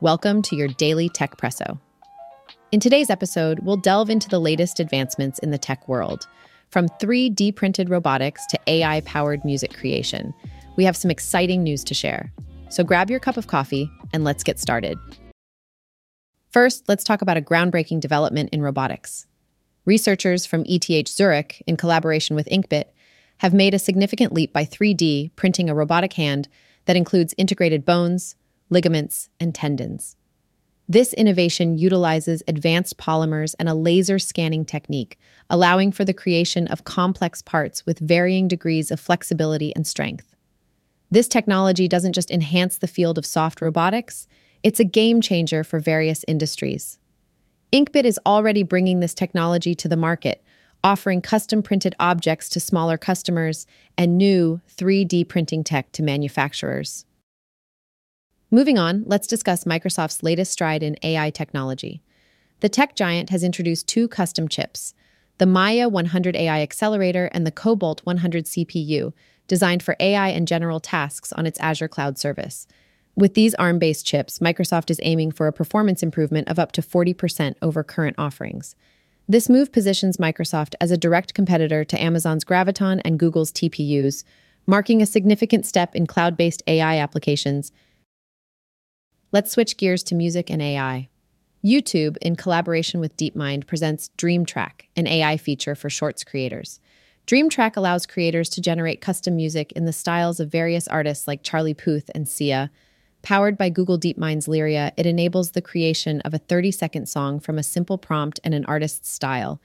Welcome to your daily Techpresso. In today's episode, we'll delve into the latest advancements in the tech world. From 3D printed robotics to AI powered music creation, we have some exciting news to share. So grab your cup of coffee and let's get started. First, let's talk about a groundbreaking development in robotics. Researchers from ETH Zurich, in collaboration with Inkbit, have made a significant leap by 3D printing a robotic hand that includes integrated bones, ligaments, and tendons. This innovation utilizes advanced polymers and a laser scanning technique, allowing for the creation of complex parts with varying degrees of flexibility and strength. This technology doesn't just enhance the field of soft robotics, it's a game changer for various industries. Inkbit is already bringing this technology to the market, offering custom printed objects to smaller customers and new 3D printing tech to manufacturers. Moving on, let's discuss Microsoft's latest stride in AI technology. The tech giant has introduced two custom chips the Maia 100 AI Accelerator and the Cobalt 100 CPU, designed for AI and general tasks on its Azure cloud service. With these ARM based chips, Microsoft is aiming for a performance improvement of up to 40% over current offerings. This move positions Microsoft as a direct competitor to Amazon's Graviton and Google's TPUs, marking a significant step in cloud based AI applications Let's switch gears to music and AI. YouTube, in collaboration with DeepMind, presents DreamTrack, an AI feature for shorts creators. DreamTrack allows creators to generate custom music in the styles of various artists like Charlie Puth and Sia. Powered by Google DeepMind's Lyria, it enables the creation of a 30 second song from a simple prompt and an artist's style.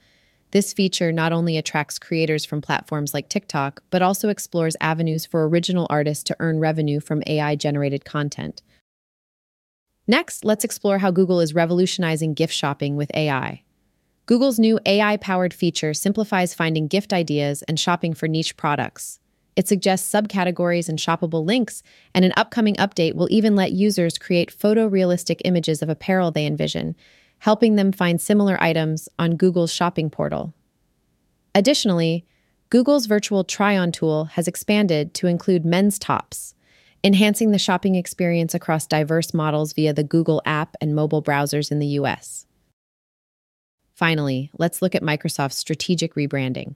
This feature not only attracts creators from platforms like TikTok, but also explores avenues for original artists to earn revenue from AI generated content. Next, let's explore how Google is revolutionizing gift shopping with AI. Google's new AI powered feature simplifies finding gift ideas and shopping for niche products. It suggests subcategories and shoppable links, and an upcoming update will even let users create photorealistic images of apparel they envision, helping them find similar items on Google's shopping portal. Additionally, Google's virtual try on tool has expanded to include men's tops, enhancing the shopping experience across diverse models via the Google app and mobile browsers in the US. Finally, let's look at Microsoft's strategic rebranding.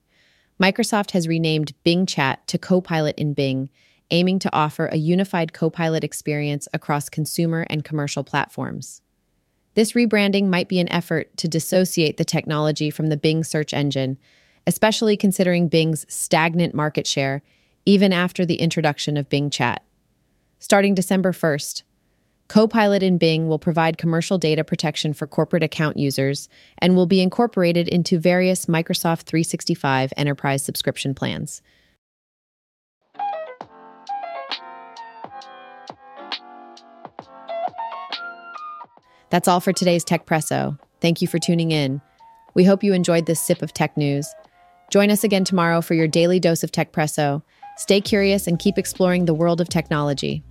Microsoft has renamed Bing Chat to Copilot in Bing, aiming to offer a unified Copilot experience across consumer and commercial platforms. This rebranding might be an effort to dissociate the technology from the Bing search engine, especially considering Bing's stagnant market share even after the introduction of Bing Chat. Starting December 1st, Copilot in Bing will provide commercial data protection for corporate account users and will be incorporated into various Microsoft 365 enterprise subscription plans. That's all for today's Techpresso. Thank you for tuning in. We hope you enjoyed this sip of tech news. Join us again tomorrow for your daily dose of Techpresso. Stay curious and keep exploring the world of technology.